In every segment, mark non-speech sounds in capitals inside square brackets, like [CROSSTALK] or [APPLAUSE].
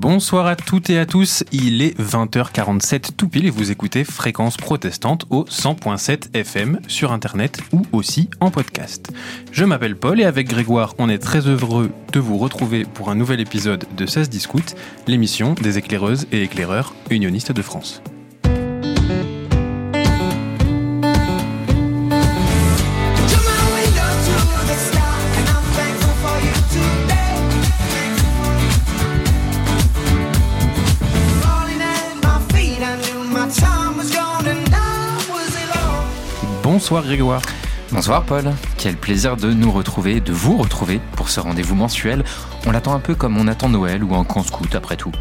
Bonsoir à toutes et à tous, il est 20h47 tout pile et vous écoutez Fréquence Protestante au 100.7 FM sur internet ou aussi en podcast. Je m'appelle Paul et avec Grégoire on est très heureux de vous retrouver pour un nouvel épisode de 16 Discute, l'émission des éclaireuses et éclaireurs unionistes de France. Bonsoir Grégoire. Bonsoir Paul, quel plaisir de nous retrouver, de vous retrouver pour ce rendez-vous mensuel. On l'attend un peu comme on attend Noël ou un camp scout après tout.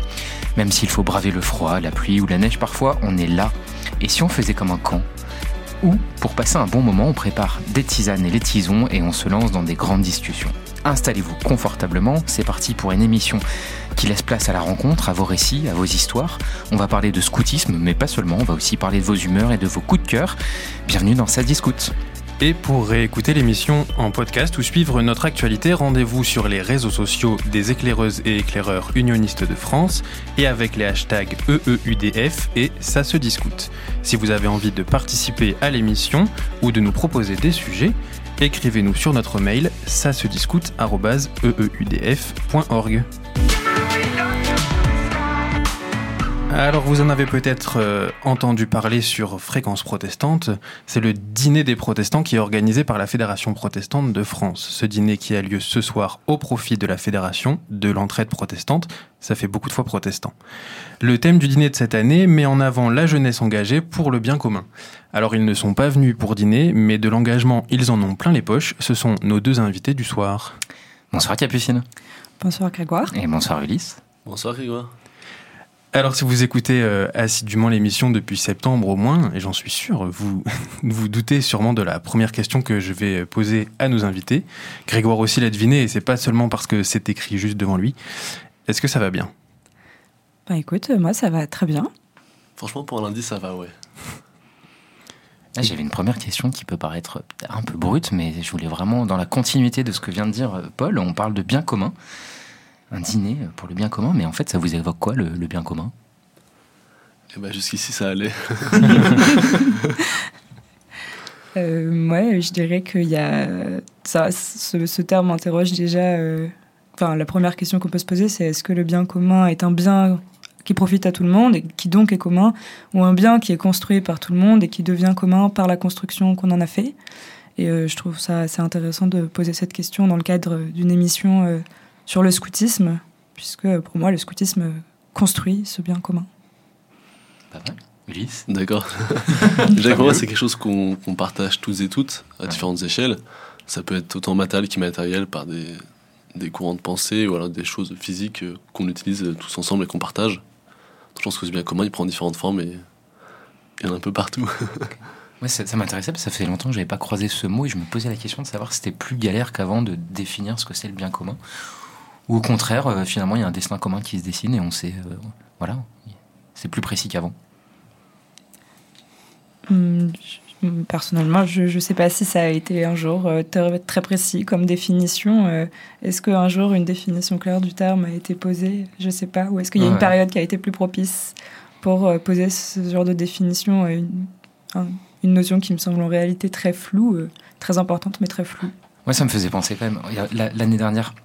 Même s'il faut braver le froid, la pluie ou la neige parfois, on est là. Et si on faisait comme un camp? Ou, pour passer un bon moment, on prépare des tisanes et les tisons et on se lance dans des grandes discussions. Installez-vous confortablement, c'est parti pour une émission qui laisse place à la rencontre, à vos récits, à vos histoires. On va parler de scoutisme, mais pas seulement, on va aussi parler de vos humeurs et de vos coups de cœur. Bienvenue dans Ça. Et pour réécouter l'émission en podcast ou suivre notre actualité, rendez-vous sur les réseaux sociaux des éclaireuses et éclaireurs unionistes de France et avec les hashtags EEUDF et Ça se discute. Si vous avez envie de participer à l'émission ou de nous proposer des sujets, écrivez-nous sur notre mail ça se discute@eeudf.org. Alors vous en avez peut-être euh, entendu parler sur Fréquence Protestante, c'est le dîner des protestants qui est organisé par la Fédération protestante de France. Ce dîner qui a lieu ce soir au profit de la Fédération de l'entraide protestante, ça fait beaucoup de fois protestant. Le thème du dîner de cette année met en avant la jeunesse engagée pour le bien commun. Alors ils ne sont pas venus pour dîner, mais de l'engagement ils en ont plein les poches, ce sont nos deux invités du soir. Bonsoir Capucine. Bonsoir Grégoire. Et bonsoir Ulysse. Bonsoir Grégoire. Alors, si vous écoutez euh, assidûment l'émission depuis septembre au moins, et j'en suis sûr, vous [LAUGHS] vous doutez sûrement de la première question que je vais poser à nos invités. Grégoire aussi l'a deviné, et c'est pas seulement parce que c'est écrit juste devant lui. Est-ce que ça va bien? Bah écoute, moi ça va très bien. Franchement, pour un lundi, ça va, ouais. Ah, J'avais une première question qui peut paraître un peu brute, mais je voulais vraiment, dans la continuité de ce que vient de dire Paul, on parle de bien commun un dîner pour le bien commun, mais en fait, ça vous évoque quoi le, le bien commun? Eh ben, jusqu'ici, ça allait. [LAUGHS] Euh, moi, je dirais qu'il y a. Ça, ce, ce terme m'interroge déjà. euh, Enfin, la première question qu'on peut se poser, c'est est-ce que le bien commun est un bien qui profite à tout le monde et qui donc est commun, ou un bien qui est construit par tout le monde et qui devient commun par la construction qu'on en a fait? Et euh, je trouve ça assez intéressant de poser cette question dans le cadre d'une émission euh, sur le scoutisme, puisque pour moi, le scoutisme construit ce bien commun. Pas mal. Ulysse D'accord. [LAUGHS] Déjà, pour moi, c'est quelque chose qu'on partage tous et toutes à différentes échelles. Ça peut être autant matériel qu'immatériel par des, des courants de pensée ou alors des choses physiques euh, qu'on utilise euh, tous ensemble et qu'on partage. Je pense que ce bien commun, il prend différentes formes et il y en a un peu partout. [LAUGHS] Ouais, ça, ça m'intéressait parce que ça fait longtemps que j'avais pas croisé ce mot et je me posais la question de savoir si c'était plus galère qu'avant de définir ce que c'est le bien commun. Ou au contraire, euh, finalement, il y a un destin commun qui se dessine et on sait. euh, voilà, c'est plus précis qu'avant. Hum, Personnellement, je ne sais pas si ça a été un jour euh, très, précis comme définition. Euh, est-ce qu'un jour une définition claire du terme a été posée Je ne sais pas. Ou est-ce qu'il y a Ouais. une période qui a été plus propice pour euh, poser ce genre de définition une, un- une notion qui me semble en réalité très floue, très importante mais très floue? Ouais, ça me faisait penser quand même. L'année dernière,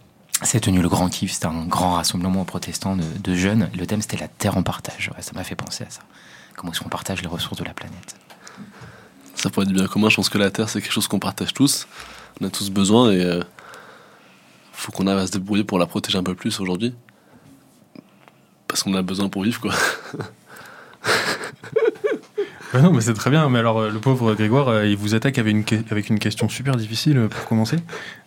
s'est tenu le Grand Kiff. C'était un grand rassemblement protestant de, jeunes. Le thème, c'était la terre en partage. Ça m'a fait penser à ça. Comment est-ce qu'on partage les ressources de la planète Ça pourrait être bien commun. Je pense que la Terre, c'est quelque chose qu'on partage tous. On a tous besoin et euh, faut qu'on arrive à se débrouiller pour la protéger un peu plus aujourd'hui. Parce qu'on a besoin pour vivre, quoi. [LAUGHS] Non, mais c'est très bien. Mais alors, euh, le pauvre Grégoire, euh, il vous attaque avec une, que- avec une question super difficile euh, pour commencer.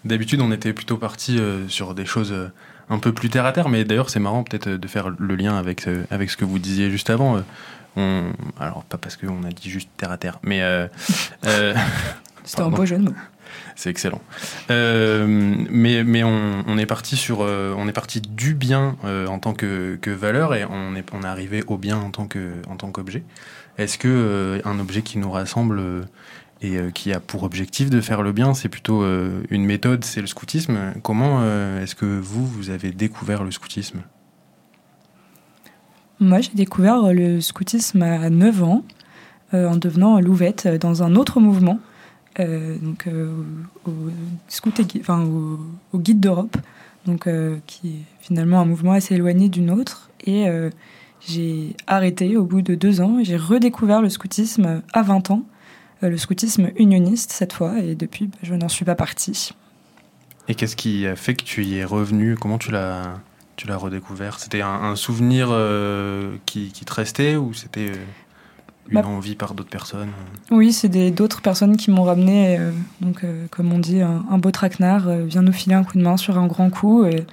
D'habitude, on était plutôt parti euh, sur des choses euh, un peu plus terre à terre. Mais d'ailleurs, c'est marrant peut-être euh, de faire le lien avec, euh, avec ce que vous disiez juste avant. Euh, on, alors, pas parce qu'on a dit juste terre à terre, mais euh, euh, [LAUGHS] C'était un Pardon. beau jeu de mots. c'est excellent. Euh, mais mais on, on est parti sur, euh, on est parti du bien euh, en tant que, que valeur et on est, on est arrivé au bien en tant que en tant qu'objet. Est-ce que euh, un objet qui nous rassemble euh, et euh, qui a pour objectif de faire le bien, c'est plutôt une méthode, c'est le scoutisme? Comment est-ce que vous vous avez découvert le scoutisme? Moi, j'ai découvert le scoutisme à 9 ans, en devenant louvette dans un autre mouvement, donc au, enfin, au, guide d'Europe, donc qui est finalement un mouvement assez éloigné du nôtre. Et j'ai arrêté au bout de deux ans et j'ai redécouvert le scoutisme à 20 ans, le scoutisme unioniste cette fois, et depuis, bah, je n'en suis pas partie. Et qu'est-ce qui a fait que tu y es revenu Comment tu l'as tu l'as redécouvert? C'était un, souvenir euh, qui, qui, te restait ou c'était euh, une bah, envie par d'autres personnes? Oui, c'est d'autres personnes qui m'ont ramené, euh, donc comme on dit, un, beau traquenard vient nous filer un coup de main sur un grand coup. Et,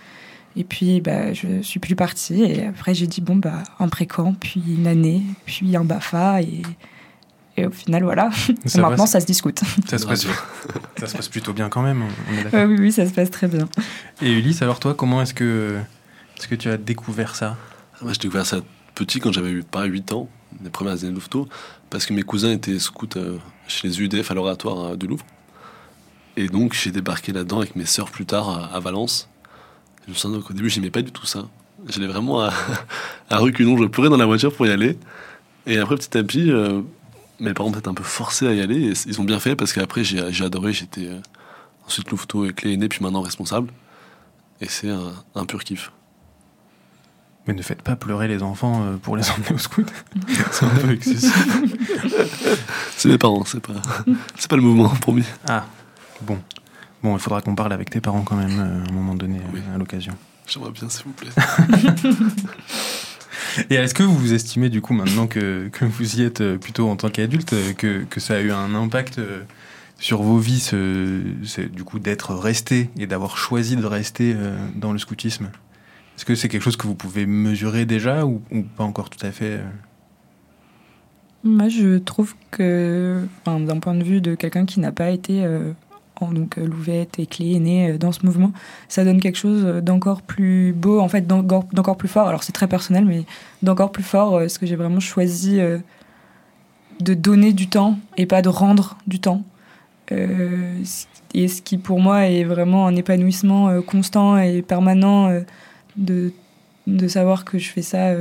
et puis, bah, je suis plus partie. Et après, j'ai dit, bon, bah, un précamp, puis une année, puis un BAFA. Et, et au final, voilà. maintenant, ça se discute. Ça se, passe, [LAUGHS] ça se passe plutôt bien quand même, oui, oui, ça se passe très bien. Et Ulysse, alors toi, comment est-ce que, est que tu as découvert ça? Moi, j'ai découvert ça petit quand j'avais eu pas 8 ans, les premières années de Louveteau, parce que mes cousins étaient scouts euh, chez les UDF à l'oratoire euh, de Louvre. Et donc, j'ai débarqué là-dedans avec mes sœurs plus tard à, Valence. Je me souviens qu'au début, j'aimais pas du tout ça. J'allais vraiment à, [LAUGHS] à reculons, je pleurais dans la voiture pour y aller. Et après, petit à petit, euh, mes parents peut-être un peu forcés à y aller. Et ils ont bien fait parce qu'après, j'ai, adoré. J'étais euh, ensuite louveteau et clé aîné, puis maintenant responsable. Et c'est un, pur kiff. Mais ne faites pas pleurer les enfants euh, pour les emmener au scout. [LAUGHS] c'est un peu excessif. [LAUGHS] c'est mes parents, c'est pas, c'est pas le mouvement, promis. Ah, bon. Bon, il faudra qu'on parle avec tes parents quand même euh, à un moment donné, à l'occasion. J'aimerais bien, s'il vous plaît. [LAUGHS] Et est-ce que vous vous estimez du coup maintenant que, que vous y êtes euh, plutôt en tant qu'adulte, euh, que, que, ça a eu un impact euh, sur vos vies, ce, du coup d'être resté et d'avoir choisi de rester dans le scoutisme? Est-ce que c'est quelque chose que vous pouvez mesurer déjà ou, pas encore tout à fait Moi, je trouve que, d'un point de vue de quelqu'un qui n'a pas été donc euh, Louvette et Clé est euh, dans ce mouvement, ça donne quelque chose d'encore plus beau, en fait, d'encore plus fort. Alors c'est très personnel, mais d'encore plus fort, parce que j'ai vraiment choisi euh, de donner du temps et pas de rendre du temps. et ce qui pour moi est vraiment un épanouissement constant et permanent de, de savoir que je fais ça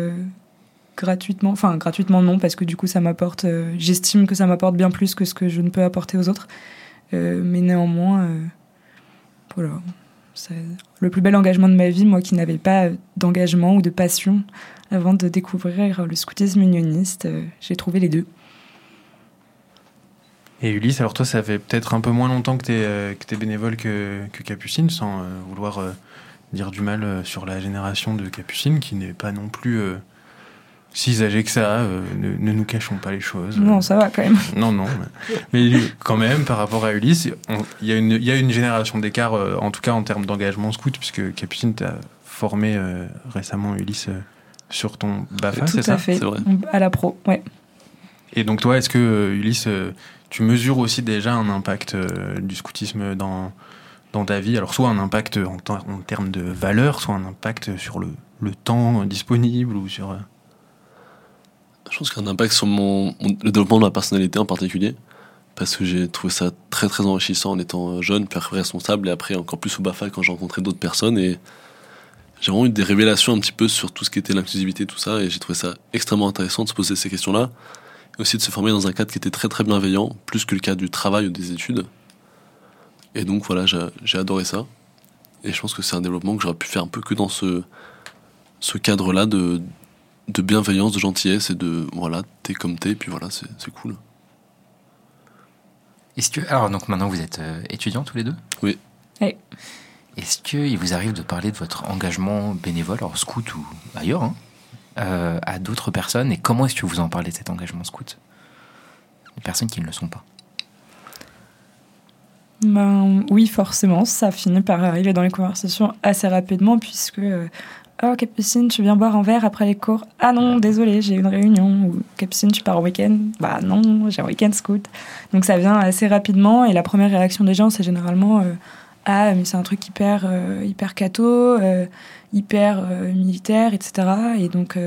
gratuitement. Enfin, gratuitement non, parce que du coup ça m'apporte, j'estime que ça m'apporte bien plus que ce que je ne peux apporter aux autres. Euh, mais néanmoins, euh, voilà. Le plus bel engagement de ma vie, moi qui n'avais pas d'engagement ou de passion avant de découvrir le scoutisme unioniste. Euh, j'ai trouvé les deux. Et Ulysse, alors toi, ça fait peut-être un peu moins longtemps que tu es, bénévole que Capucine, sans vouloir dire du mal sur la génération de Capucine, qui n'est pas non plus si âgés que ça, euh, ne, nous cachons pas les choses. Non, ça va quand même. Non, non. Mais, quand même, par rapport à Ulysse, il y, a une, y a une génération d'écart, euh, en tout cas en termes d'engagement scout, puisque Capucine t'a formé euh, récemment, Ulysse, sur ton BAFA, c'est ça Tout à fait, à la pro, ouais. Et donc toi, est-ce que, Ulysse, tu mesures aussi déjà un impact du scoutisme dans, dans ta vie? Alors soit un impact en, en termes de valeur, soit un impact sur le, le temps disponible ou sur... Je pense qu'il y a un impact sur mon, le développement de ma personnalité en particulier, parce que j'ai trouvé ça très très enrichissant en étant jeune, puis responsable, et après encore plus au BAFA quand j'ai rencontré d'autres personnes. Et j'ai vraiment eu des révélations un petit peu sur tout ce qui était l'inclusivité, tout ça, et j'ai trouvé ça extrêmement intéressant de se poser ces questions-là, et aussi de se former dans un cadre qui était très très bienveillant, plus que le cadre du travail ou des études. Et donc voilà, j'ai adoré ça. Et je pense que c'est un développement que j'aurais pu faire un peu que dans ce, ce cadre-là de, de bienveillance, de gentillesse et de voilà, t'es comme t'es, puis voilà, c'est cool. Est-ce que alors donc maintenant vous êtes euh, étudiants tous les deux? Oui. Est-ce qu'il vous arrive de parler de votre engagement bénévole, alors scout ou ailleurs, hein, euh, à d'autres personnes? Et comment est-ce que vous en parlez de cet engagement scout? Les personnes qui ne le sont pas. Ben, oui, forcément, ça finit par arriver dans les conversations assez rapidement puisque euh, Oh, Capucine, tu viens boire un verre après les cours Ah non, désolé, j'ai une réunion. Ou Capucine, tu pars au week-end Bah non, j'ai un week-end scout. Donc ça vient assez rapidement et la première réaction des gens, c'est généralement euh, Ah, mais c'est un truc hyper, euh, hyper cato, euh, hyper militaire, etc. Et donc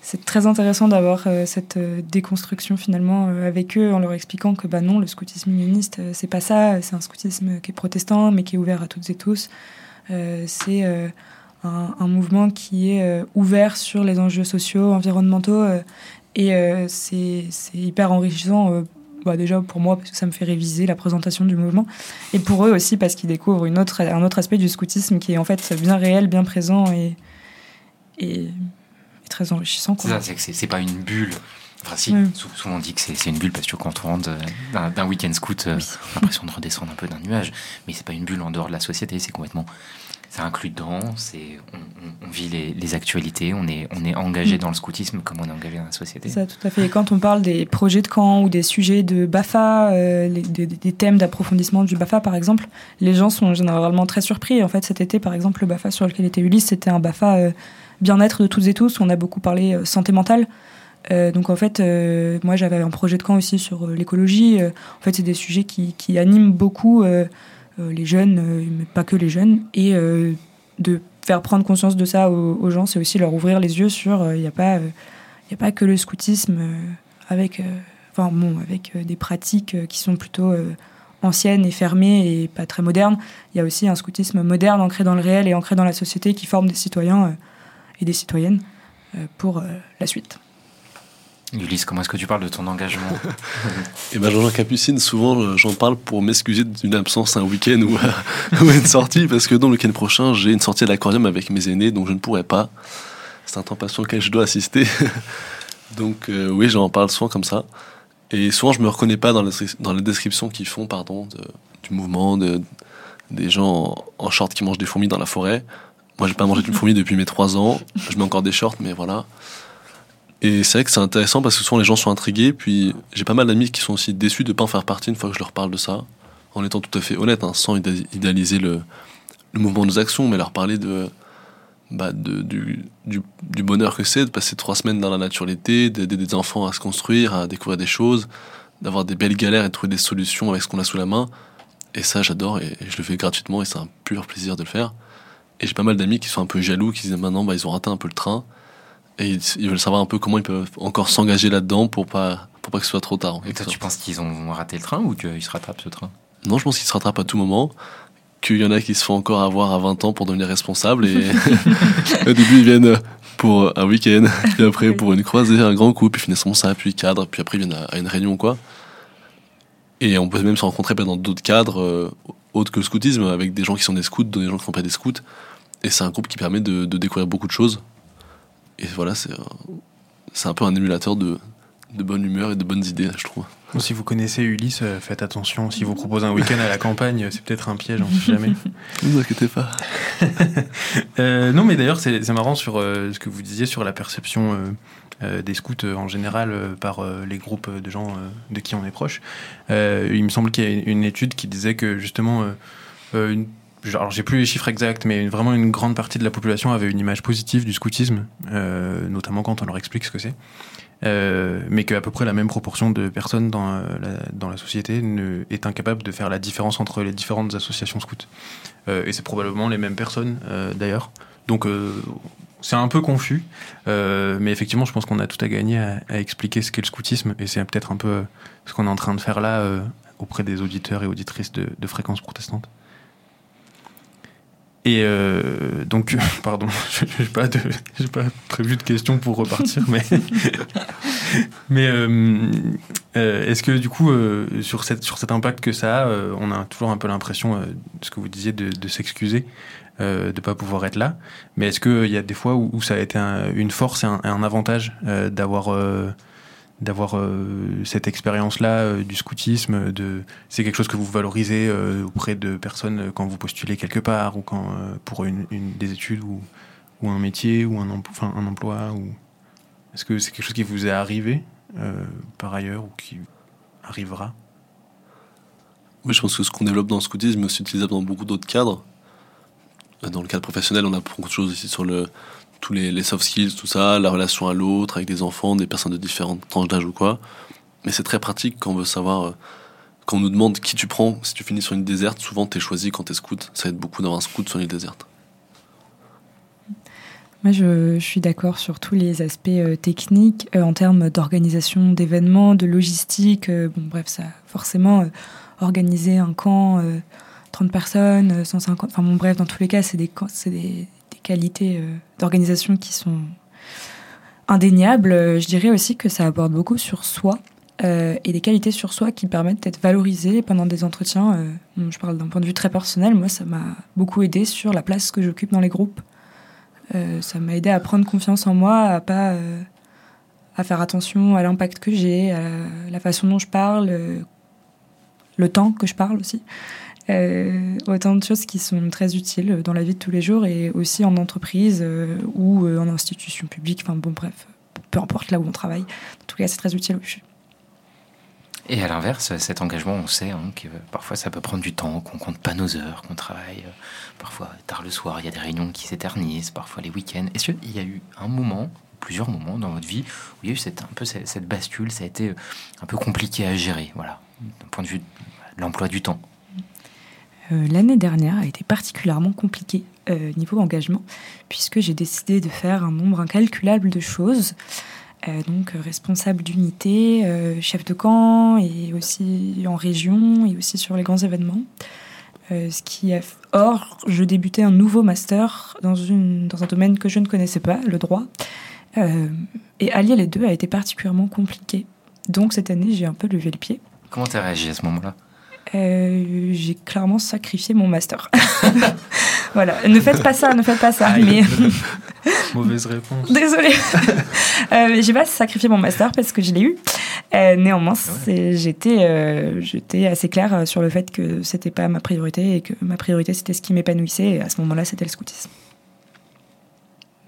c'est très intéressant d'avoir cette déconstruction finalement avec eux en leur expliquant que bah non, le scoutisme unioniste, c'est pas ça, c'est un scoutisme qui est protestant mais qui est ouvert à toutes et tous. c'est un, mouvement qui est ouvert sur les enjeux sociaux, environnementaux. et c'est hyper enrichissant bah déjà pour moi parce que ça me fait réviser la présentation du mouvement et pour eux aussi parce qu'ils découvrent une autre, un autre aspect du scoutisme qui est en fait bien réel, bien présent et, et, très enrichissant. C'est ça, c'est pas une bulle. Enfin, si, souvent on dit que c'est une bulle parce que quand on rentre euh, d'un week-end scout, euh, on a l'impression de redescendre un peu d'un nuage. Mais c'est pas une bulle en dehors de la société, c'est complètement ça inclut dedans, c'est, on, vit les, actualités, on est, on est engagé mm. dans le scoutisme comme on est engagé dans la société. Ça, tout à fait. Et quand on parle des projets de camp ou des sujets de BAFA, euh, des, thèmes d'approfondissement du BAFA par exemple, les gens sont généralement très surpris. En fait, cet été, par exemple, le BAFA sur lequel était Ulysse, c'était un BAFA euh, bien-être de toutes et tous. On a beaucoup parlé euh, santé mentale. donc en fait, moi j'avais un projet de camp aussi sur l'écologie. en fait, c'est des sujets qui, qui animent beaucoup les jeunes, euh, mais pas que les jeunes, et euh, de faire prendre conscience de ça aux, gens, c'est aussi leur ouvrir les yeux sur il n'y a pas il a pas que le scoutisme avec enfin bon avec des pratiques qui sont plutôt anciennes et fermées et pas très modernes. Il y a aussi un scoutisme moderne ancré dans le réel et ancré dans la société qui forme des citoyens et des citoyennes pour la suite. Ulysse, comment est-ce que tu parles de ton engagement Et [LAUGHS] eh ben Jean-Jean Capucine, souvent euh, j'en parle pour m'excuser d'une absence un week-end ou, [LAUGHS] ou, une sortie, parce que dans le week-end prochain, j'ai une sortie à l'aquarium avec mes aînés, donc je ne pourrai pas. C'est un temps patient auquel je dois assister. [LAUGHS] donc euh, oui, j'en parle souvent comme ça. Et souvent, je me reconnais pas dans les, dans les descriptions qu'ils font, pardon, du mouvement, de, des gens en, en short qui mangent des fourmis dans la forêt. Moi, j'ai pas mangé de fourmi depuis mes 3 ans. Je mets encore des shorts, mais voilà. Et c'est vrai que c'est intéressant parce que souvent les gens sont intrigués, puis j'ai pas mal d'amis qui sont aussi déçus de ne pas en faire partie une fois que je leur parle de ça, en étant tout à fait honnête, hein, sans idéaliser le, le, mouvement de nos actions, mais leur parler de, bah, de du, du, bonheur que c'est de passer trois semaines dans la nature l'été, d'aider des enfants à se construire, à découvrir des choses, d'avoir des belles galères et de trouver des solutions avec ce qu'on a sous la main. Et ça, j'adore et, je le fais gratuitement et c'est un pur plaisir de le faire. Et j'ai pas mal d'amis qui sont un peu jaloux, qui disent maintenant, bah, ils ont raté un peu le train et ils, veulent savoir un peu comment ils peuvent encore s'engager là-dedans pour pas, pour pas que ce soit trop tard. Et toi, tu penses qu'ils ont raté le train ou qu'ils se rattrapent ce train? Non, je pense qu'ils se rattrapent à tout moment. Qu'il y en a qui se font encore avoir à 20 ans pour devenir responsables et [LAUGHS] [LAUGHS] au début ils viennent pour un week-end, puis après pour une croisée, un grand coup, puis finalement ça, puis cadre, puis après ils viennent à une réunion quoi. Et on peut même se rencontrer dans d'autres cadres euh, autres que le scoutisme, avec des gens qui sont des scouts, des gens qui ne sont pas des scouts. Et c'est un groupe qui permet de, de découvrir beaucoup de choses et voilà, c'est c'est un peu un émulateur de, de bonne humeur et de bonnes idées, je trouve. Si vous connaissez Ulysse, euh, faites attention. Si vous proposez un week-end à la campagne, c'est peut-être un piège, on ne sait jamais. [LAUGHS] Ne vous inquiétez pas. [LAUGHS] euh, non, mais d'ailleurs, c'est marrant sur euh, ce que vous disiez sur la perception euh, des scouts en général par les groupes de gens de qui on est proche. il me semble qu'il y a une étude qui disait que justement, une alors j'ai plus les chiffres exacts, mais vraiment une grande partie de la population avait une image positive du scoutisme, euh, notamment quand on leur explique ce que c'est. Euh, mais qu'à peu près la même proportion de personnes dans la, dans la société est incapable de faire la différence entre les différentes associations scouts. Euh, et c'est probablement les mêmes personnes euh, d'ailleurs. Donc euh, c'est un peu confus, euh, mais effectivement je pense qu'on a tout à gagner à, expliquer ce qu'est le scoutisme, et c'est peut-être un peu ce qu'on est en train de faire là auprès des auditeurs et auditrices de fréquences protestantes. Et euh, donc, [LAUGHS] pardon, [LAUGHS] j'ai pas, pas prévu de questions pour repartir, mais, [LAUGHS] mais euh, euh, est-ce que du coup, sur, cet impact que ça a, on a toujours un peu l'impression, ce que vous disiez, de, s'excuser, de ne pas pouvoir être là. Mais est-ce qu'il y a des fois où, ça a été une force et un avantage d'avoir d'avoir euh, cette expérience-là euh, du scoutisme. De, c'est quelque chose que vous valorisez euh, auprès de personnes quand vous postulez quelque part ou quand pour des études ou, un métier ou un, emploi. Est-ce que c'est quelque chose qui vous est arrivé par ailleurs ou qui arrivera? Oui, je pense que ce qu'on développe dans le scoutisme est utilisable dans beaucoup d'autres cadres. Dans le cadre professionnel, on a beaucoup de choses ici sur le tous les, soft skills, tout ça, la relation à l'autre, avec des enfants, des personnes de différentes tranches d'âge ou quoi. Mais c'est très pratique quand on veut savoir, euh, quand on nous demande qui tu prends, si tu finis sur une déserte, souvent tu es choisi quand tu es scout. Ça aide beaucoup d'avoir un scout sur une déserte. Moi, je, suis d'accord sur tous les aspects euh, techniques euh, en termes d'organisation d'événements, de logistique. bon, bref, ça, forcément, organiser un camp, 30 personnes, 150, enfin bon, bref, dans tous les cas, c'est des, des qualités d'organisation qui sont indéniables. Je dirais aussi que ça aborde beaucoup sur soi et des qualités sur soi qui permettent d'être valorisées pendant des entretiens. je parle d'un point de vue très personnel. Moi, ça m'a beaucoup aidé sur la place que j'occupe dans les groupes. ça m'a aidé à prendre confiance en moi, à pas à faire attention à l'impact que j'ai, à la façon dont je parle, le temps que je parle aussi. Euh, autant de choses qui sont très utiles dans la vie de tous les jours et aussi en entreprise euh, ou euh, en institution publique. Enfin bon, bref, peu importe là où on travaille. En tout cas, c'est très utile. Et à l'inverse, cet engagement, on sait hein, que parfois ça peut prendre du temps, qu'on compte pas nos heures, qu'on travaille parfois tard le soir, il y a des réunions qui s'éternisent, parfois les week-ends. Est-ce qu'il y a eu un moment, plusieurs moments dans votre vie où il y a eu cette, un peu cette, cette bascule, ça a été un peu compliqué à gérer, voilà, d'un point de vue l'emploi du temps? L'année dernière a été particulièrement compliquée euh, niveau engagement, puisque j'ai décidé de faire un nombre incalculable de choses. Euh, donc responsable d'unité, chef de camp, et aussi en région, et aussi sur les grands événements. Or, je débutais un nouveau master dans, un domaine que je ne connaissais pas, le droit. et allier les deux a été particulièrement compliqué. Donc cette année, j'ai un peu levé le pied. Comment tu as réagi à ce moment-là? Euh, j'ai clairement sacrifié mon master. [LAUGHS] voilà, ne faites pas ça, ne faites pas ça. mais... [LAUGHS] Mauvaise réponse. Désolée. [LAUGHS] euh, j'ai pas sacrifié mon master parce que je l'ai eu. Euh, néanmoins, ah j'étais, euh, j'étais assez claire sur le fait que c'était pas ma priorité et que ma priorité c'était ce qui m'épanouissait. Et à ce moment-là, c'était le scoutisme.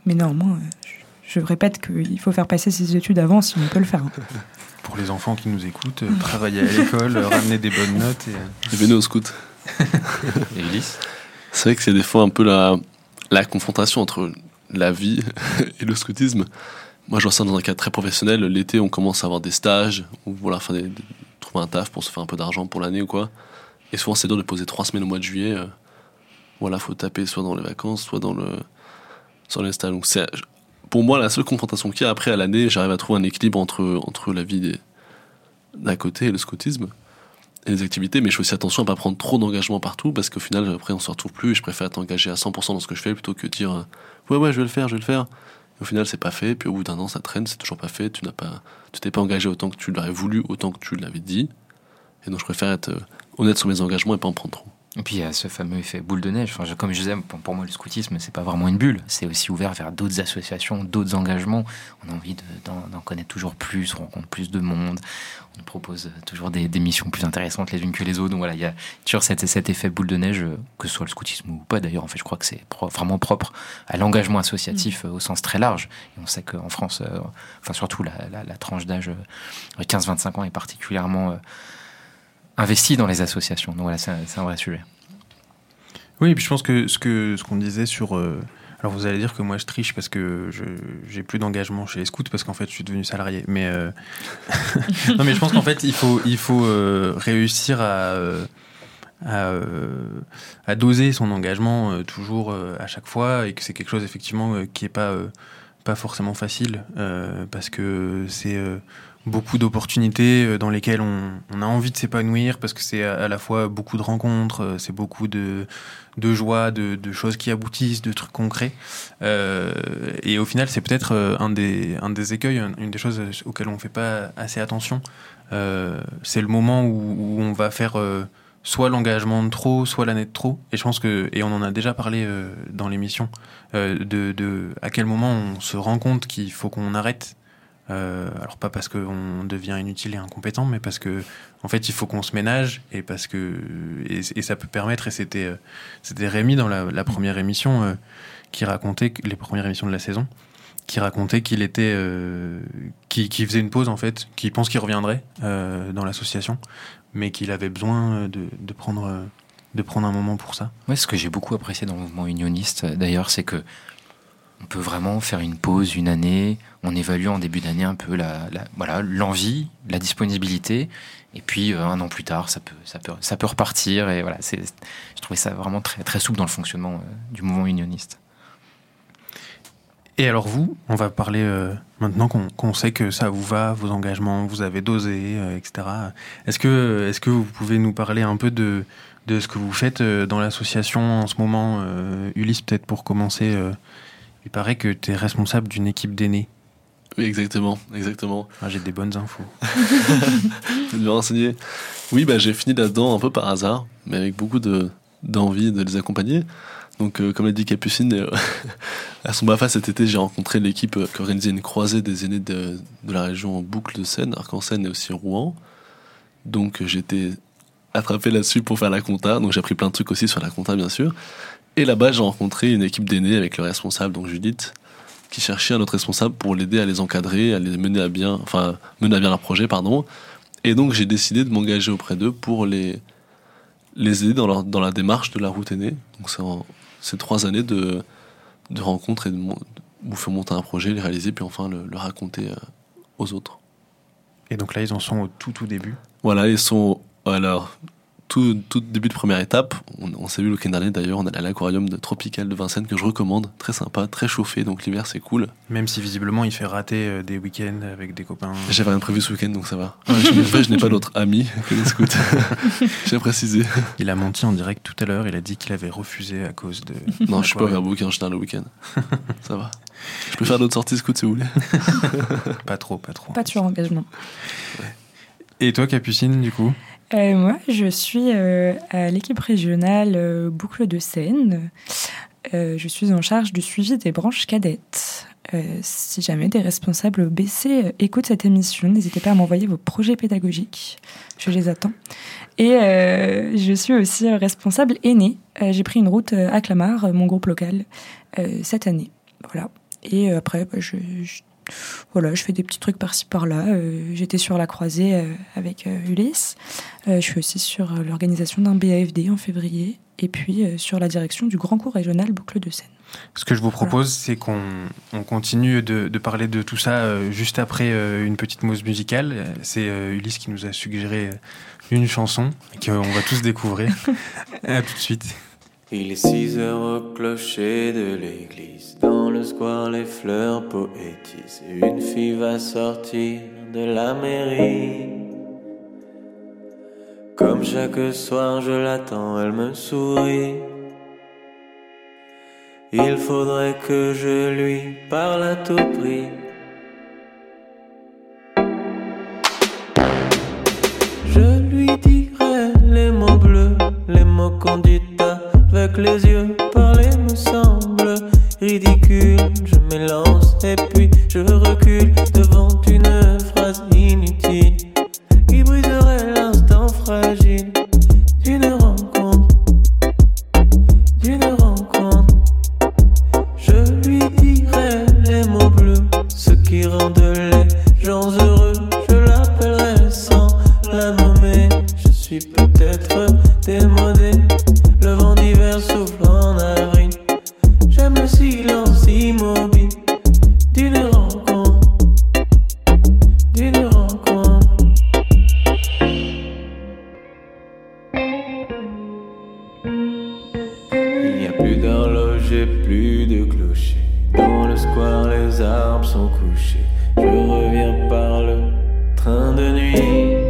Mais néanmoins, je, je répète qu'il faut faire passer ses études avant si on peut le faire. Pour les enfants qui nous écoutent, euh, travailler à l'école, euh, ramener des bonnes notes. Et, euh, venez au scout. [LAUGHS] et Ulysse C'est vrai que c'est des fois un peu la, la confrontation entre la vie [LAUGHS] et le scoutisme. Moi, je vois ça dans un cadre très professionnel. L'été, on commence à avoir des stages, ou voilà, enfin, des, trouver un taf pour se faire un peu d'argent pour l'année ou quoi. Et souvent, c'est dur de poser trois semaines au mois de juillet. voilà, faut taper soit dans les vacances, soit dans le sur les stages. Donc, pour moi, la seule confrontation qu'il y a après à l'année, j'arrive à trouver un équilibre entre, la vie d'un côté et le scoutisme et les activités, mais je fais aussi attention à pas prendre trop d'engagement partout parce qu'au final, après, on se retrouve plus et je préfère être engagé à 100% dans ce que je fais plutôt que dire euh, ouais, ouais, je vais le faire, je vais le faire. Au final, c'est pas fait, puis au bout d'un an, ça traîne, c'est toujours pas fait, tu n'as pas, tu t'es pas engagé autant que tu l'aurais voulu, autant que tu l'avais dit. Et donc, je préfère être euh, honnête sur mes engagements et pas en prendre trop. Et puis il y a ce fameux effet boule de neige. Enfin, comme je disais, pour moi, le scoutisme, c'est pas vraiment une bulle. C'est aussi ouvert vers d'autres associations, d'autres engagements. On a envie d'en connaître toujours plus, on rencontre plus de monde. On propose toujours des, missions plus intéressantes les unes que les autres. Donc voilà, il y a toujours cet, cet effet boule de neige, que ce soit le scoutisme ou pas d'ailleurs. En fait, je crois que c'est vraiment propre à l'engagement associatif mm. au sens très large. Et on sait qu'en France, euh, enfin surtout la, la tranche d'âge 15-25 euh, ans est particulièrement euh, investi dans les associations. Donc voilà, c'est un, vrai sujet. Oui, et puis je pense que ce que ce qu'on disait sur euh, alors vous allez dire que moi je triche parce que je j'ai plus d'engagement chez les scouts parce qu'en fait je suis devenu salarié. Mais euh, [LAUGHS] non, mais je pense qu'en fait il faut il faut euh, réussir à à, à, doser son engagement toujours à chaque fois et que c'est quelque chose effectivement qui est pas pas forcément facile parce que c'est beaucoup d'opportunités euh, dans lesquelles on, a envie de s'épanouir parce que c'est à, la fois beaucoup de rencontres, euh, c'est beaucoup de, joie, de, choses qui aboutissent, de trucs concrets. Euh, et au final, c'est peut-être un des, écueils, une des choses auxquelles on ne fait pas assez attention. c'est le moment où, on va faire soit l'engagement de trop, soit l'année de trop. Et je pense que, et on en a déjà parlé dans l'émission, de à quel moment on se rend compte qu'il faut qu'on arrête euh, alors pas parce qu'on devient inutile et incompétent, mais parce que en fait il faut qu'on se ménage et parce que et, ça peut permettre. Et c'était euh, c'était Rémi dans la, première émission euh, qui racontait les premières émissions de la saison, qui racontait qu'il était qui, faisait une pause en fait, qui pense qu'il reviendrait dans l'association, mais qu'il avait besoin de, prendre de prendre un moment pour ça. Ce que j'ai beaucoup apprécié dans le mouvement unioniste, d'ailleurs, c'est que on peut vraiment faire une pause une année. On évalue en début d'année un peu la, voilà l'envie, la disponibilité, et puis euh, un an plus tard, ça peut, ça peut, ça peut repartir. Et voilà, c'est, je trouvais ça vraiment très, très souple dans le fonctionnement euh, du mouvement unioniste. Et alors vous, on va parler euh, maintenant qu'on sait que ça vous va, vos engagements, vous avez dosé, etc. Est-ce que, est-ce que vous pouvez nous parler un peu de, de ce que vous faites dans l'association en ce moment. Ulysse, peut-être pour commencer, il paraît que tu es responsable d'une équipe d'aînés. Oui, exactement, exactement. Ah, J'ai des bonnes infos. [LAUGHS] Êtes bien renseigné. Oui, bah, j'ai fini là-dedans un peu par hasard, mais avec beaucoup de, d'envie de les accompagner. Donc, euh, comme l'a dit Capucine, euh, [LAUGHS] à son BAFA cet été, j'ai rencontré l'équipe euh, qui organisait une croisée des aînés de, de la région Boucle de Seine, Arc-en-Seine et aussi Rouen. Donc, été attrapé là-dessus pour faire la compta. Donc, j'ai appris plein de trucs aussi sur la compta, bien sûr. Et là-bas, j'ai rencontré une équipe d'aînés avec le responsable, donc Judith, qui cherchait un autre responsable pour l'aider à les encadrer, à les mener à bien, enfin, mener à bien leur projet, pardon. Et donc, j'ai décidé de m'engager auprès d'eux pour les, les aider dans, leur, dans la démarche de la route aînée. Donc, c'est trois années de, de rencontres et de, vous faire monter un projet, les réaliser, puis enfin le, le raconter euh, aux autres. Et donc là, ils en sont au tout tout début? Voilà, ils sont. Alors, tout, tout début de première étape, on, on s'est vu le week-end dernier d'ailleurs, on allait à l'aquarium de Tropical de Vincennes que je recommande, très sympa, très chauffé, donc l'hiver c'est cool. Même si visiblement, il fait rater euh, des week-ends avec des copains. J'avais rien prévu ce week-end donc ça va. Ouais, je, je n'ai pas d'autres amis que des scouts. [LAUGHS] J'ai précisé. Il a menti en direct tout à l'heure. Il a dit qu'il avait refusé à cause de. [LAUGHS] Non, je suis pas l'aquarium. overbook en général le week-end. [LAUGHS] Ça va. Je peux faire d'autres sorties scouts si vous voulez. Pas trop, pas trop. Pas de surengagement. Et toi, Capucine, du coup? Euh, moi, je suis euh, à l'équipe régionale euh, Boucle de Seine. Je suis en charge du suivi des branches cadettes. Si jamais des responsables BC écoutent cette émission, n'hésitez pas à m'envoyer vos projets pédagogiques. Je les attends. Et je suis aussi responsable aîné. Euh, J'ai pris une route à Clamart, mon groupe local, cette année. Voilà. Et après, bah, je- voilà, je fais des petits trucs par-ci par-là. Euh, J'étais sur la croisée euh, avec euh, Ulysse. Je suis aussi sur l'organisation d'un BAFD en février et puis sur la direction du Grand Cours régional Boucle de Seine. Ce que je vous propose, c'est qu'on on continue de, de parler de tout ça euh, juste après euh, une petite pause musicale. C'est euh, Ulysse qui nous a suggéré une chanson qu'on va tous découvrir. [LAUGHS] à tout de suite. Il est 6 heures au clocher de l'église. Dans le square, les fleurs poétisent. Une fille va sortir de la mairie. Comme chaque soir, je l'attends, elle me sourit. Il faudrait que je lui parle à tout prix. Je lui dirai les mots bleus, les mots qu'on dit avec les yeux. Parler me semble ridicule. Je m'élance et puis je recule devant une phrase inutile plus d'horloge plus de clocher. Dans le square, les arbres sont couchés. Je reviens par le train de nuit.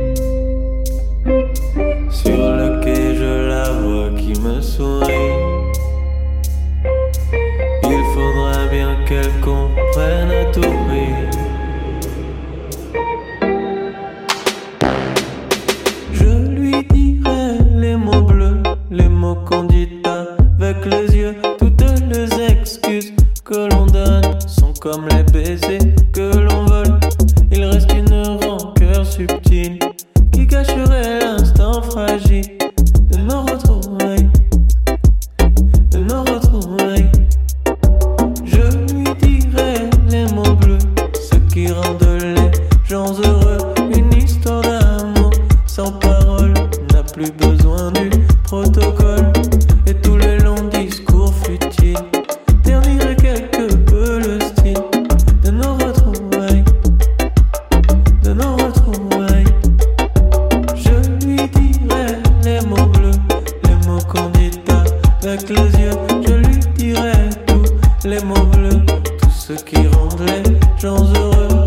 Les mots bleus, tout ce qui rend les gens heureux.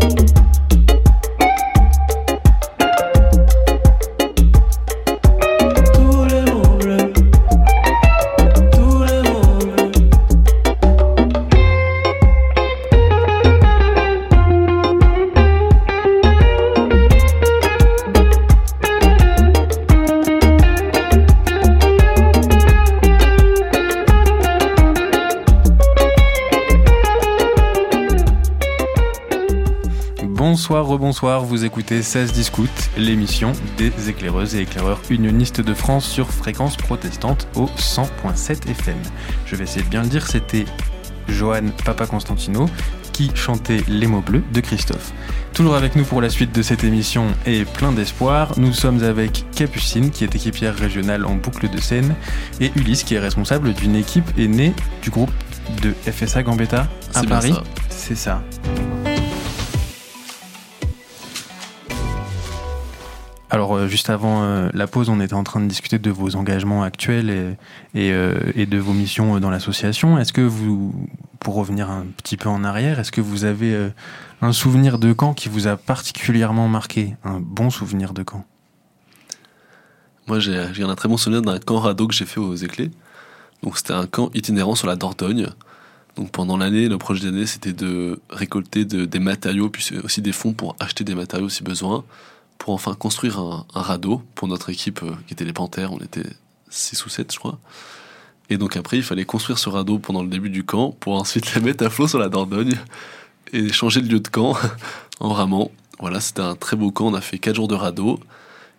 Rebonsoir, vous écoutez 16 Discute, l'émission des éclaireuses et éclaireurs unionistes de France sur fréquence protestante au 100.7 FM. Je vais essayer de bien le dire, c'était Johan Papa Constantino qui chantait Les mots bleus de Christophe. Toujours avec nous pour la suite de cette émission et plein d'espoir, nous sommes avec Capucine qui est équipière régionale en boucle de Seine et Ulysse qui est responsable d'une équipe aînée du groupe de FSA Gambetta à Paris. C'est ça. Alors euh, juste avant euh, la pause, on était en train de discuter de vos engagements actuels et, euh, de vos missions dans l'association. Est-ce que vous, pour revenir un petit peu en arrière, est-ce que vous avez un souvenir de camp qui vous a particulièrement marqué? Un bon souvenir de camp? Moi, j'ai un très bon souvenir d'un camp radeau que j'ai fait aux Éclés. Donc, c'était un camp itinérant sur la Dordogne. Donc, pendant l'année, le projet d'année, c'était de récolter de- des matériaux, puis aussi des fonds pour acheter des matériaux si besoin, pour enfin construire un, un radeau pour notre équipe euh, qui était les Panthères. On était 6 ou 7, je crois. Et donc, après, il fallait construire ce radeau pendant le début du camp pour ensuite [LAUGHS] le mettre à flot sur la Dordogne et changer de lieu de camp [LAUGHS] en ramant. Voilà, c'était un très beau camp. On a fait 4 jours de radeau.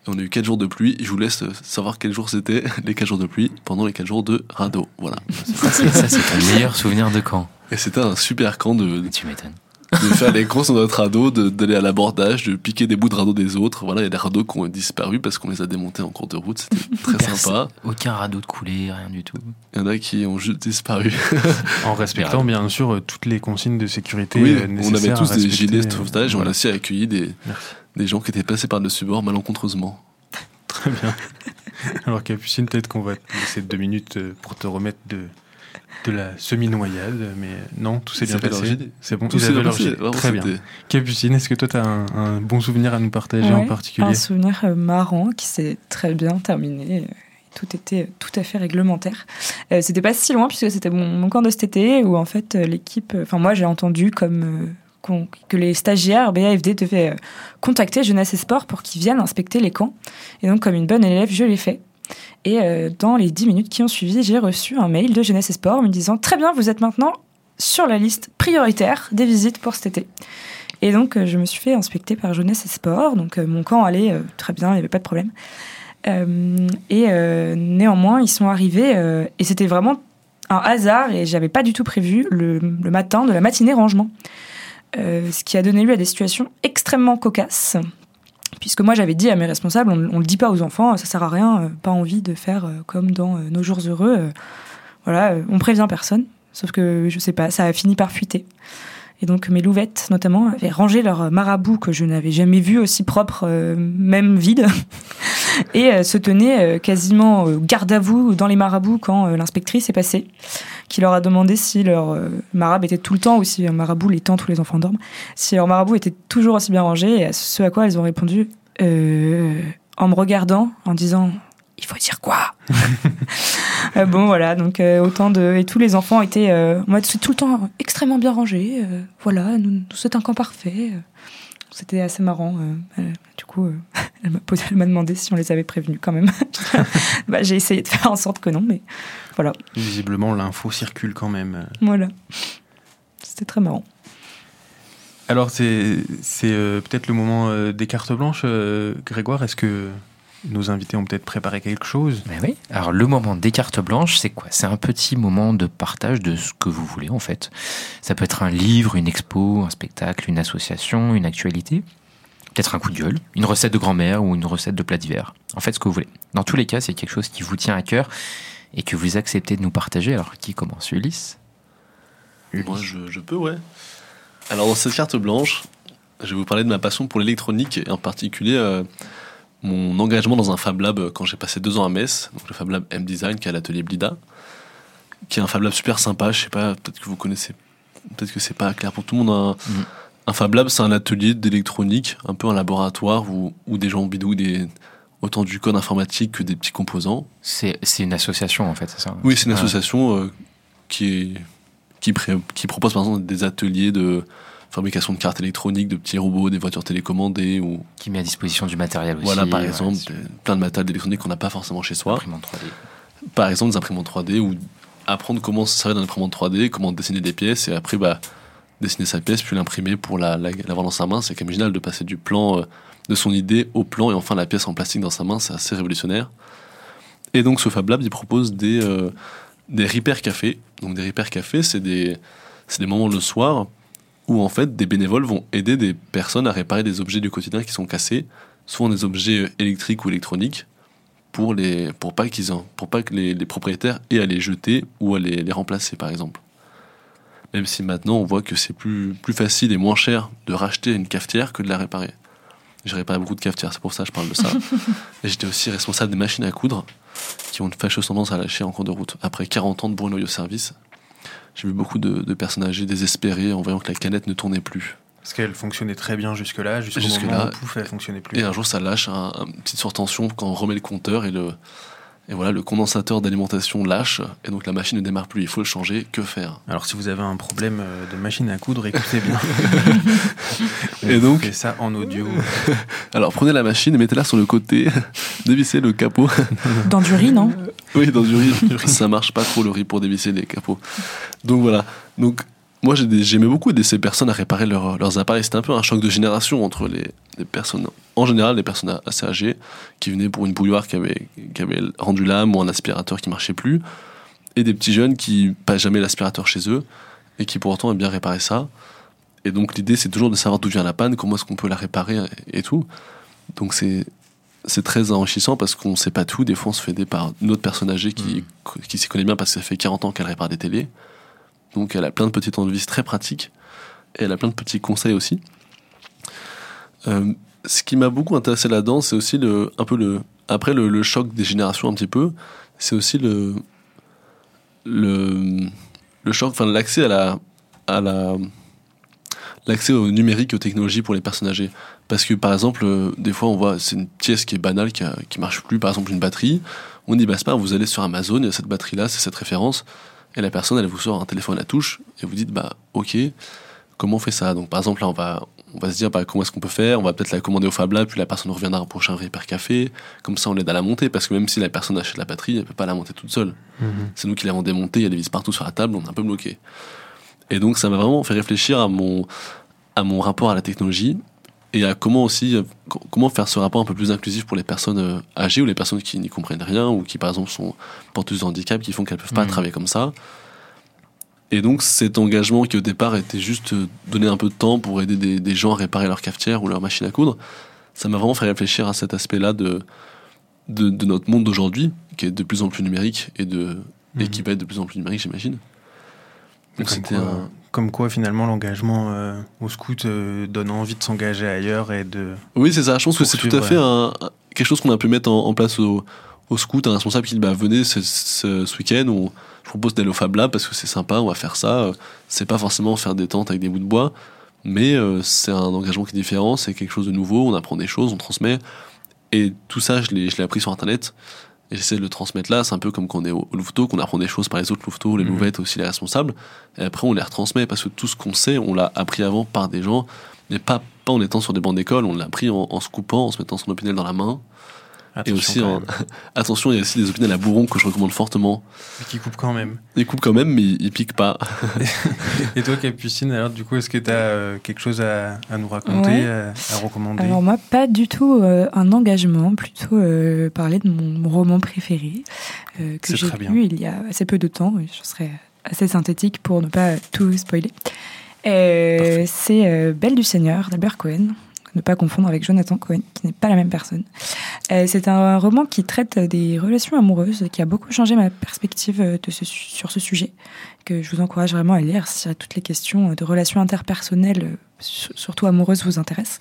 Et on a eu 4 jours de pluie. Je vous laisse euh, savoir quels jours c'était, [LAUGHS] les 4 jours de pluie, pendant les 4 jours de radeau. Voilà. Ça, c'est ton meilleur souvenir de camp. Et c'était un super camp de, de Tu m'étonnes. [LAUGHS] faire les courses sur notre radeau, de- d'aller à l'abordage, de piquer des bouts de radeau des autres. Voilà, il y a des radeaux qui ont disparu parce qu'on les a démontés en cours de route. C'était [LAUGHS] très Personne- sympa. Aucun radeau de coulée, rien du tout. Il y en a qui ont juste disparu. [LAUGHS] En respectant bien sûr toutes les consignes de sécurité Oui, euh, on nécessaires avait à tous des gilets de euh, sauvetage et on a voilà. aussi accueilli des, Merci. des gens qui étaient passés par dessus bord malencontreusement. Très bien. Alors Capucine, peut-être qu'on va te laisser deux minutes euh, pour te remettre de, de la semi-noyade, mais non, tout s'est bien passé. C'est bon, Tout s'est bien passé. Très bien. Capucine, est-ce que toi, tu as un, un bon souvenir à nous partager en particulier Un souvenir euh, marrant qui s'est très bien terminé. euh, Tout était tout à fait réglementaire. Euh, c'était pas si loin puisque c'était mon, mon camp de cet été où en fait euh, l'équipe, enfin moi j'ai entendu comme euh, que les stagiaires BAFD devaient contacter Jeunesse et Sport pour qu'ils viennent inspecter les camps. Et donc comme une bonne élève, je l'ai fait. Et euh, dans les 10 minutes qui ont suivi, j'ai reçu un mail de Jeunesse et Sport me disant Très bien, vous êtes maintenant sur la liste prioritaire des visites pour cet été. Et donc, euh, je me suis fait inspecter par Jeunesse et Sport. Donc, euh, mon camp allait très bien, il n'y avait pas de problème. Et néanmoins, ils sont arrivés et c'était vraiment un hasard et j'avais pas du tout prévu le, matin de la matinée rangement. Ce qui a donné lieu à des situations extrêmement cocasses. Puisque moi j'avais dit à mes responsables, on, on le dit pas aux enfants, ça sert à rien, euh, pas envie de faire euh, comme dans euh, Nos jours heureux. voilà, on prévient personne. Sauf que je sais pas, ça a fini par fuiter. Et donc mes louvettes, notamment, avaient rangé leur marabout que je n'avais jamais vu aussi propre, même vide, [LAUGHS] et euh, se tenaient euh, quasiment euh, garde à vous dans les marabouts quand l'inspectrice est passée, qui leur a demandé si leur marabout était tout le temps, ou si un marabout, les temps, tous les enfants dorment, si leur marabout était toujours aussi bien rangé, et ce à quoi elles ont répondu euh, en me regardant, en disant il faut dire quoi [LAUGHS] Bon voilà, donc autant de et tous les enfants étaient euh, en tout le temps extrêmement bien rangé. euh, voilà, nous, nous c'est un camp parfait. C'était assez marrant. euh, du coup, euh, [LAUGHS] elle m'a posé- elle m'a demandé si on les avait prévenus quand même. [LAUGHS] bah, j'ai essayé de faire en sorte que non, mais voilà, Visiblement, l'info circule quand même. voilà. C'était très marrant. Alors, c'est c'est, euh, peut-être le moment euh, des cartes blanches. euh, Grégoire, est-ce que nos invités ont peut-être préparé quelque chose Mais oui. Alors le moment des cartes blanches, c'est quoi? C'est un petit moment de partage de ce que vous voulez en fait. Ça peut être un livre, une expo, un spectacle, une association, une actualité. Peut-être un coup de gueule, une recette de grand-mère ou une recette de plat d'hiver. En fait, ce que vous voulez. Dans tous les cas, c'est quelque chose qui vous tient à cœur et que vous acceptez de nous partager. Alors, qui commence? Ulysse Moi, je, je peux, ouais. Alors, dans cette carte blanche, je vais vous parler de ma passion pour l'électronique et en particulier euh, mon engagement dans un Fab Lab quand j'ai passé deux ans à Metz, donc le Fab Lab M Design qui est à l'atelier Blida, qui est un Fab Lab super sympa. Je sais pas, peut-être que vous connaissez, peut-être que c'est pas clair pour tout le monde. Un, un Fab Lab, c'est un atelier d'électronique, un peu un laboratoire où, où des gens bidouillent des, autant du code informatique que des petits composants. C'est une association en fait, c'est ça Oui, c'est une association euh, qui, est, qui, pré- qui propose par exemple des ateliers de fabrication de cartes électroniques, de petits robots, des voitures télécommandées ou Qui met à disposition du matériel aussi. voilà par exemple plein de matériel électronique qu'on n'a pas forcément chez soi. imprimante 3D. Par exemple des imprimantes 3D ou apprendre comment se servir d'un imprimante 3D, comment dessiner des pièces et après bah dessiner sa pièce, puis l'imprimer pour la, la- l'avoir dans sa main. C'est quand même génial de passer du plan, euh, de son idée au plan et enfin la pièce en plastique dans sa main. C'est assez révolutionnaire. Et donc, ce Fab Lab, il propose des, euh, des repair cafés. Donc, des repair cafés, c'est des, c'est des moments le soir où en fait des bénévoles vont aider des personnes à réparer des objets du quotidien qui sont cassés, souvent des objets euh, électriques ou électroniques, pour, les, pour pas, qu'ils en, pour pas que les, les propriétaires aient à les jeter ou à les, les remplacer, par exemple. Même si maintenant on voit que c'est plus, plus facile et moins cher de racheter une cafetière que de la réparer. J'ai réparé beaucoup de cafetières, c'est pour ça que je parle de ça. [LAUGHS] et j'étais aussi responsable des machines à coudre qui ont une fâcheuse tendance à lâcher en cours de route. Après 40 ans de bon loyau service, j'ai vu beaucoup de, de personnes âgées désespérées en voyant que la canette ne tournait plus. Parce qu'elle fonctionnait très bien jusque-là, jusqu'au Jusque-là. moment où pouf, elle fonctionnait plus. Et un jour, ça lâche un, un petite surtension quand on remet le compteur et le, et voilà, le condensateur d'alimentation lâche et donc la machine ne démarre plus. Il faut le changer. Que faire? Alors si vous avez un problème euh, de machine à coudre, écoutez bien. [LAUGHS] Et On donc- fait ça en audio. [LAUGHS] Alors prenez la machine et mettez-la sur le côté, [LAUGHS] dévissez le capot. Dans du riz, non? Oui, dans du riz, ça marche pas trop le riz pour dévisser les capots. Donc voilà. Donc moi j'aimais beaucoup aider ces personnes à réparer leurs- leurs appareils. C'était un peu un choc de génération entre les, les personnes, en général les personnes assez âgées, qui venaient pour une bouilloire qui avait, qui avait rendu l'âme ou un aspirateur qui marchait plus, et des petits jeunes qui passent jamais l'aspirateur chez eux et qui pourtant aiment bien réparer ça. Et donc l'idée c'est toujours de savoir d'où vient la panne, comment est-ce qu'on peut la réparer et, et tout. Donc c'est c'est très enrichissant parce qu'on sait pas tout. Des fois, on se fait aider par une autre personne âgée qui, qui s'y connaît bien parce que ça fait 40 ans qu'elle répare des télés. Donc, elle a plein de de vis très pratiques. Et elle a plein de petits conseils aussi. Euh, ce qui m'a beaucoup intéressé là-dedans, c'est aussi le, un peu le, après le, choc des générations un petit peu, c'est aussi le, le, le choc, enfin l'accès à la, à la, l'accès au numérique aux technologies pour les personnes âgées. Parce que par exemple, euh, des fois on voit, c'est une pièce qui est banale, qui, a- qui marche plus, par exemple une batterie. On dit, bah c'est pas, vous allez sur Amazon, il y a cette batterie-là, c'est cette référence. Et la personne, elle vous sort un téléphone à touche et vous dites, bah ok, comment on fait ça? Donc par exemple, là on va, on va se dire, bah, comment est-ce qu'on peut faire? On va peut-être la commander au Fab Lab, puis la personne reviendra au prochain Repair Café. Comme ça, on l'aide à la monter, parce que même si la personne achète la batterie, elle peut pas la monter toute seule. Mhm. C'est nous qui l'avons démonté, il y a des vis partout sur la table, on est un peu bloqué. Et donc ça m'a vraiment fait réfléchir à mon, à mon rapport à la technologie et à comment aussi euh, co- comment faire ce rapport un peu plus inclusif pour les personnes euh, âgées ou les personnes qui n'y comprennent rien ou qui par exemple sont porteuses de handicap qui font qu'elles peuvent pas Mhm. travailler comme ça? Et donc cet engagement qui au départ était juste euh, donner un peu de temps pour aider des, des gens à réparer leur cafetière ou leur machine à coudre, ça m'a vraiment fait réfléchir à cet aspect-là de, de, de notre monde d'aujourd'hui, qui est de plus en plus numérique et, de, et Mhm. qui va être de plus en plus numérique, j'imagine. Donc c'était un... comme quoi, finalement, l'engagement euh, au scout euh, donne envie de s'engager ailleurs et de. Oui, c'est ça. Je pense que c'est tout à fait un, quelque chose qu'on a pu mettre en, en place au, au scout. Un responsable qui dit bah, venez ce, ce, ce week-end, on, je propose d'aller au Fab Lab parce que c'est sympa, on va faire ça. Euh, C'est pas forcément faire des tentes avec des bouts de bois, mais euh, c'est un engagement qui est différent, c'est quelque chose de nouveau, on apprend des choses, on transmet. Et tout ça, je l'ai appris sur Internet. Et j'essaie de le transmettre là. C'est un peu comme quand on est au, au Louveteau, qu'on apprend des choses par les autres Louveteaux, les Mhm. Louvettes aussi, les responsables. Et après, on les retransmet parce que tout ce qu'on sait, on l'a appris avant par des gens, mais pas, pas en étant sur des bancs d'école. On l'a appris en, en se coupant, en se mettant son opinel dans la main. Attention, et aussi, en- même. [LAUGHS] attention, il y a aussi des opinels à bourron que je recommande fortement. qui coupe quand même. Ils coupent quand même, mais ils, piquent pas. [LAUGHS] Et toi, [LAUGHS] Capucine, alors du coup, est-ce que tu as quelque chose à, à nous raconter, Ouais. à, à recommander? Alors moi, pas du tout euh, un engagement, plutôt euh, parler de mon, roman préféré euh, que j'ai lu il y a assez peu de temps. et Je serai assez synthétique pour ne pas tout spoiler. Euh, C'est euh, Belle du Seigneur d'Albert Cohen. Ne pas confondre avec Jonathan Cohen, qui n'est pas la même personne. Euh, C'est un roman qui traite des relations amoureuses, qui a beaucoup changé ma perspective euh, sur ce sujet, que je vous encourage vraiment à lire si toutes les questions de relations interpersonnelles, euh, sur- surtout amoureuses, vous intéressent.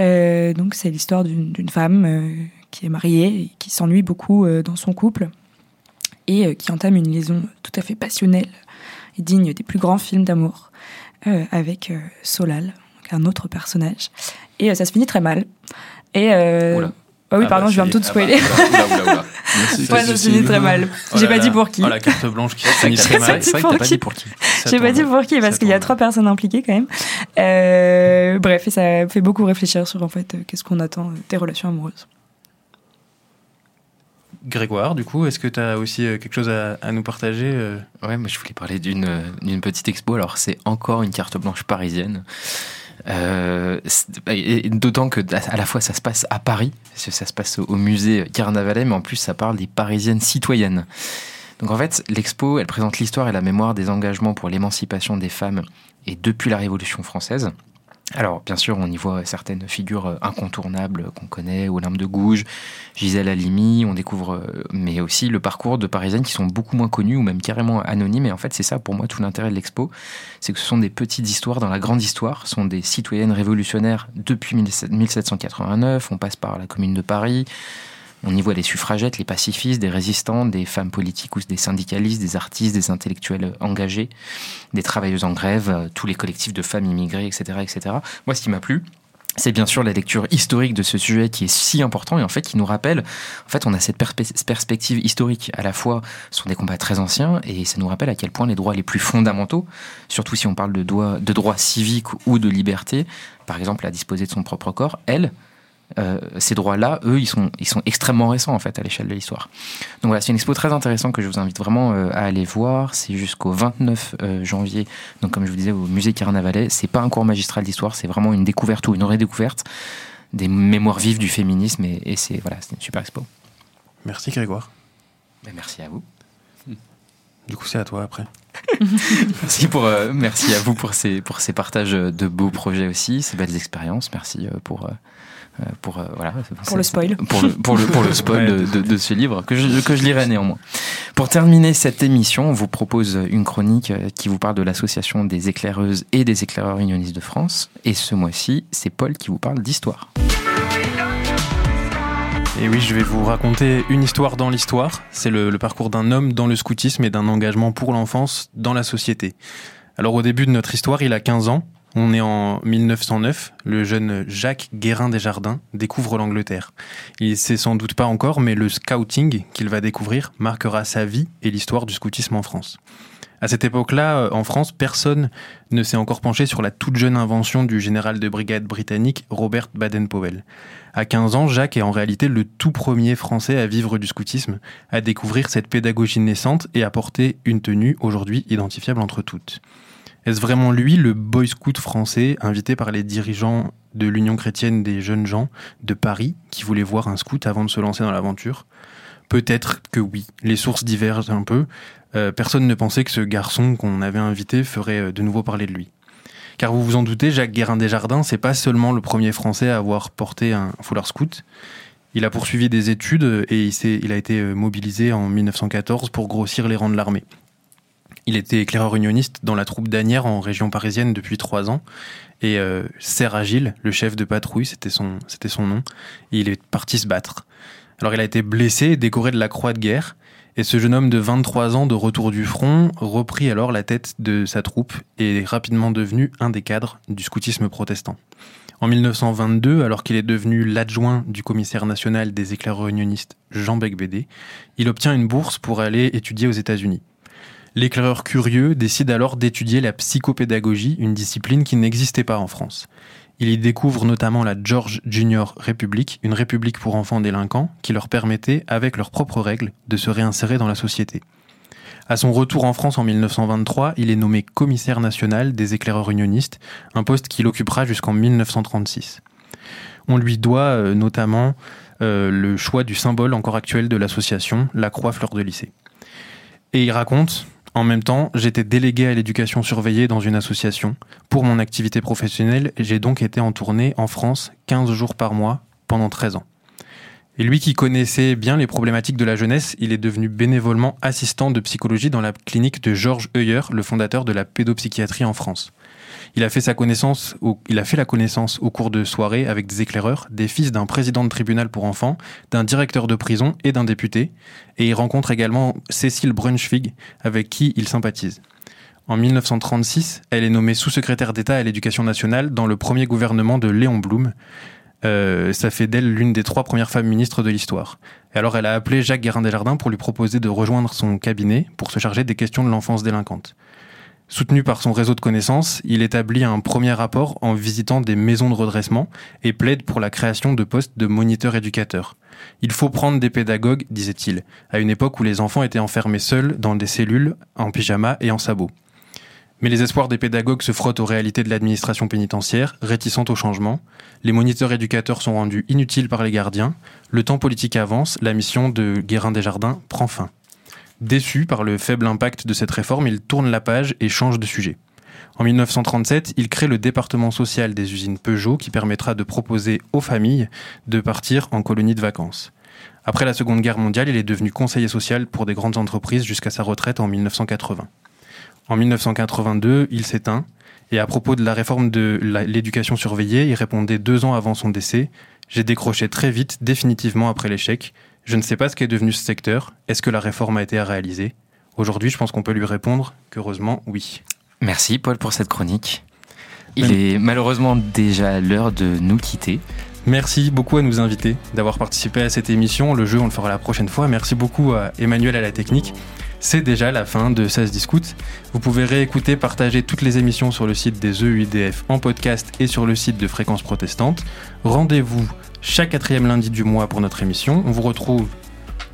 Euh, donc c'est l'histoire d'une femme euh, qui est mariée qui s'ennuie beaucoup euh, dans son couple et euh, qui entame une liaison tout à fait passionnelle et digne des plus grands films d'amour euh, avec euh, Solal, un autre personnage. Et euh, ça se finit très mal. Et euh, ah oui, Ah pardon, bah, je viens de tout ah bah, spoiler. oula, oula, oula. [LAUGHS] Merci. Ouais, ça se Capucine. finit très mal. Oh J'ai pas là. dit pour qui. Oh, la carte blanche qui [LAUGHS] se finit très mal. c'est vrai que t'as pas qui dit pour qui. Ça J'ai pas dit pour qui parce qu'il y a trois personnes impliquées quand même. Euh, bref, et ça fait beaucoup réfléchir sur en fait euh, qu'est-ce qu'on attend des relations amoureuses. Grégoire, du coup, est-ce que tu as aussi quelque chose à, à nous partager Ouais, moi je voulais parler d'une d'une petite expo. Alors c'est encore une carte blanche parisienne. Euh, et D'autant que à la fois ça se passe à Paris, parce que ça se passe au musée Carnavalet, mais en plus ça parle des Parisiennes citoyennes. Donc en fait, l'expo, elle présente l'histoire et la mémoire des engagements pour l'émancipation des femmes et depuis la Révolution française. Alors bien sûr, on y voit certaines figures euh, incontournables qu'on connaît, Olympe de Gouges, Gisèle Halimi, on découvre, euh, mais aussi le parcours de Parisiennes qui sont beaucoup moins connues ou même carrément anonymes. Et en fait, c'est ça pour moi tout l'intérêt de l'expo, c'est que ce sont des petites histoires dans la grande histoire, ce sont des citoyennes révolutionnaires depuis 1789, on passe par la Commune de Paris, on y voit des suffragettes, les pacifistes, des résistants, des femmes politiques ou des syndicalistes, des artistes, des intellectuels engagés, des travailleuses en grève, euh, tous les collectifs de femmes immigrées, etc., etc. Moi, ce qui m'a plu, c'est bien sûr la lecture historique de ce sujet qui est si important et en fait qui nous rappelle, en fait, on a cette perspe- perspective historique. À la fois, ce sont des combats très anciens et ça nous rappelle à quel point les droits les plus fondamentaux, surtout si on parle de, droits- de droits civiques ou de liberté, par exemple à disposer de son propre corps, elles, euh, ces droits-là, eux, ils sont, ils sont extrêmement récents en fait à l'échelle de l'histoire. Donc voilà, c'est une expo très intéressante que je vous invite vraiment euh, à aller voir. C'est jusqu'au 29 euh, janvier. Donc comme je vous disais, au musée Carnavalet, c'est pas un cours magistral d'histoire, c'est vraiment une découverte ou une redécouverte des mémoires vives du féminisme et, et c'est voilà, c'est une super expo. Merci Grégoire. Ben, merci à vous. Du coup, c'est à toi après. [LAUGHS] Merci pour euh, merci à vous pour ces pour ces partages de beaux projets aussi, ces belles expériences. Merci pour pour euh, voilà Pour le spoil. pour le pour le pour le spoil [LAUGHS] Ouais. de, de- de ce livre que je que je lirai néanmoins. Pour terminer cette émission, on vous propose une chronique euh, qui vous parle de l'association des éclaireuses et des éclaireurs unionistes de France. Et ce mois-ci, c'est Paul qui vous parle d'histoire. Et oui, je vais vous raconter une histoire dans l'histoire. C'est le, le parcours d'un homme dans le scoutisme et d'un engagement pour l'enfance dans la société. Alors au début de notre histoire, il a 15 ans. On est en 1909. Le jeune Jacques Guérin Desjardins découvre l'Angleterre. Il sait sans doute pas encore, mais le scouting qu'il va découvrir marquera sa vie et l'histoire du scoutisme en France. À cette époque-là, euh, en France, personne ne s'est encore penché sur la toute jeune invention du général de brigade britannique Robert Baden-Powell. À 15 ans, Jacques est en réalité le tout premier Français à vivre du scoutisme, à découvrir cette pédagogie naissante et à porter une tenue aujourd'hui identifiable entre toutes. Est-ce vraiment lui, le boy scout français, invité par les dirigeants de l'Union chrétienne des jeunes gens de Paris, qui voulaient voir un scout avant de se lancer dans l'aventure? Peut-être que oui. Les sources divergent un peu. Euh, personne ne pensait que ce garçon qu'on avait invité ferait euh, de nouveau parler de lui. Car vous vous en doutez, Jacques Guérin Desjardins, c'est pas seulement le premier Français à avoir porté un foulard scout. Il a poursuivi des études et il, a été euh, mobilisé en 1914 pour grossir les rangs de l'armée. Il était éclaireur unioniste dans la troupe d'Anières en région parisienne depuis trois ans. Et euh, le chef de patrouille, c'était son, nom, il est parti se battre. Alors il a été blessé décoré de la croix de guerre. Et ce jeune homme de 23 ans de retour du front reprit alors la tête de sa troupe et est rapidement devenu un des cadres du scoutisme protestant. En 1922, alors qu'il est devenu l'adjoint du commissaire national des éclaireurs unionistes Jean Becbédé, il obtient une bourse pour aller étudier aux États-Unis. L'éclaireur curieux décide alors d'étudier la psychopédagogie, une discipline qui n'existait pas en France. Il y découvre notamment la George Junior République, une république pour enfants délinquants qui leur permettait, avec leurs propres règles, de se réinsérer dans la société. À son retour en France en 1923, il est nommé commissaire national des éclaireurs unionistes, un poste qu'il occupera jusqu'en 1936. On lui doit euh, notamment euh, le choix du symbole encore actuel de l'association, la croix fleur de lycée. Et il raconte, en même temps, j'étais délégué à l'éducation surveillée dans une association. Pour mon activité professionnelle, j'ai donc été en tournée en France 15 jours par mois pendant 13 ans. Et lui qui connaissait bien les problématiques de la jeunesse, il est devenu bénévolement assistant de psychologie dans la clinique de Georges Heuyer, le fondateur de la pédopsychiatrie en France. Il a fait sa connaissance, la connaissance au cours de soirées avec des éclaireurs, des fils d'un président de tribunal pour enfants, d'un directeur de prison et d'un député, et il rencontre également Cécile Brunschwig, avec qui il sympathise. En 1936, elle est nommée sous-secrétaire d'État à l'éducation nationale dans le premier gouvernement de Léon Blum. Euh, ça fait d'elle l'une des trois premières femmes ministres de l'histoire. Alors elle a appelé Jacques Guérin Desjardins pour lui proposer de rejoindre son cabinet pour se charger des questions de l'enfance délinquante. Soutenu par son réseau de connaissances, il établit un premier rapport en visitant des maisons de redressement et plaide pour la création de postes de moniteurs éducateurs. Il faut prendre des pédagogues, disait-il, à une époque où les enfants étaient enfermés seuls dans des cellules, en pyjama et en sabots. Mais les espoirs des pédagogues se frottent aux réalités de l'administration pénitentiaire, réticente au changement. Les moniteurs éducateurs sont rendus inutiles par les gardiens. Le temps politique avance, la mission de Guérin Desjardins prend fin. Déçu par le faible impact de cette réforme, il tourne la page et change de sujet. En 1937, il crée le département social des usines Peugeot qui permettra de proposer aux familles de partir en colonie de vacances. Après la Seconde Guerre mondiale, il est devenu conseiller social pour des grandes entreprises jusqu'à sa retraite en 1980. En 1982, il s'éteint, et à propos de la réforme de l'éducation surveillée, il répondait deux ans avant son décès J'ai décroché très vite, définitivement après l'échec. Je ne sais pas ce qu'est devenu ce secteur. Est-ce que la réforme a été réalisée Aujourd'hui, je pense qu'on peut lui répondre qu'heureusement, oui. Merci Paul pour cette chronique. Il est malheureusement déjà l'heure de nous quitter. Merci beaucoup à nous inviter d'avoir participé à cette émission. Le jeu, on le fera la prochaine fois. Merci beaucoup à Emmanuel à la technique. C'est déjà la fin de 16 Discute. Vous pouvez réécouter, partager toutes les émissions sur le site des EUIDF en podcast et sur le site de Fréquence Protestante. Rendez-vous chaque quatrième lundi du mois pour notre émission. On vous retrouve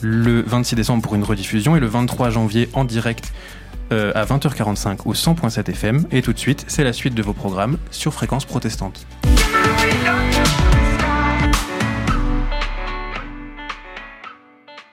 le 26 décembre pour une rediffusion et le 23 janvier en direct euh, à 20h45 au 100.7 FM. Et tout de suite, c'est la suite de vos programmes sur Fréquence Protestante.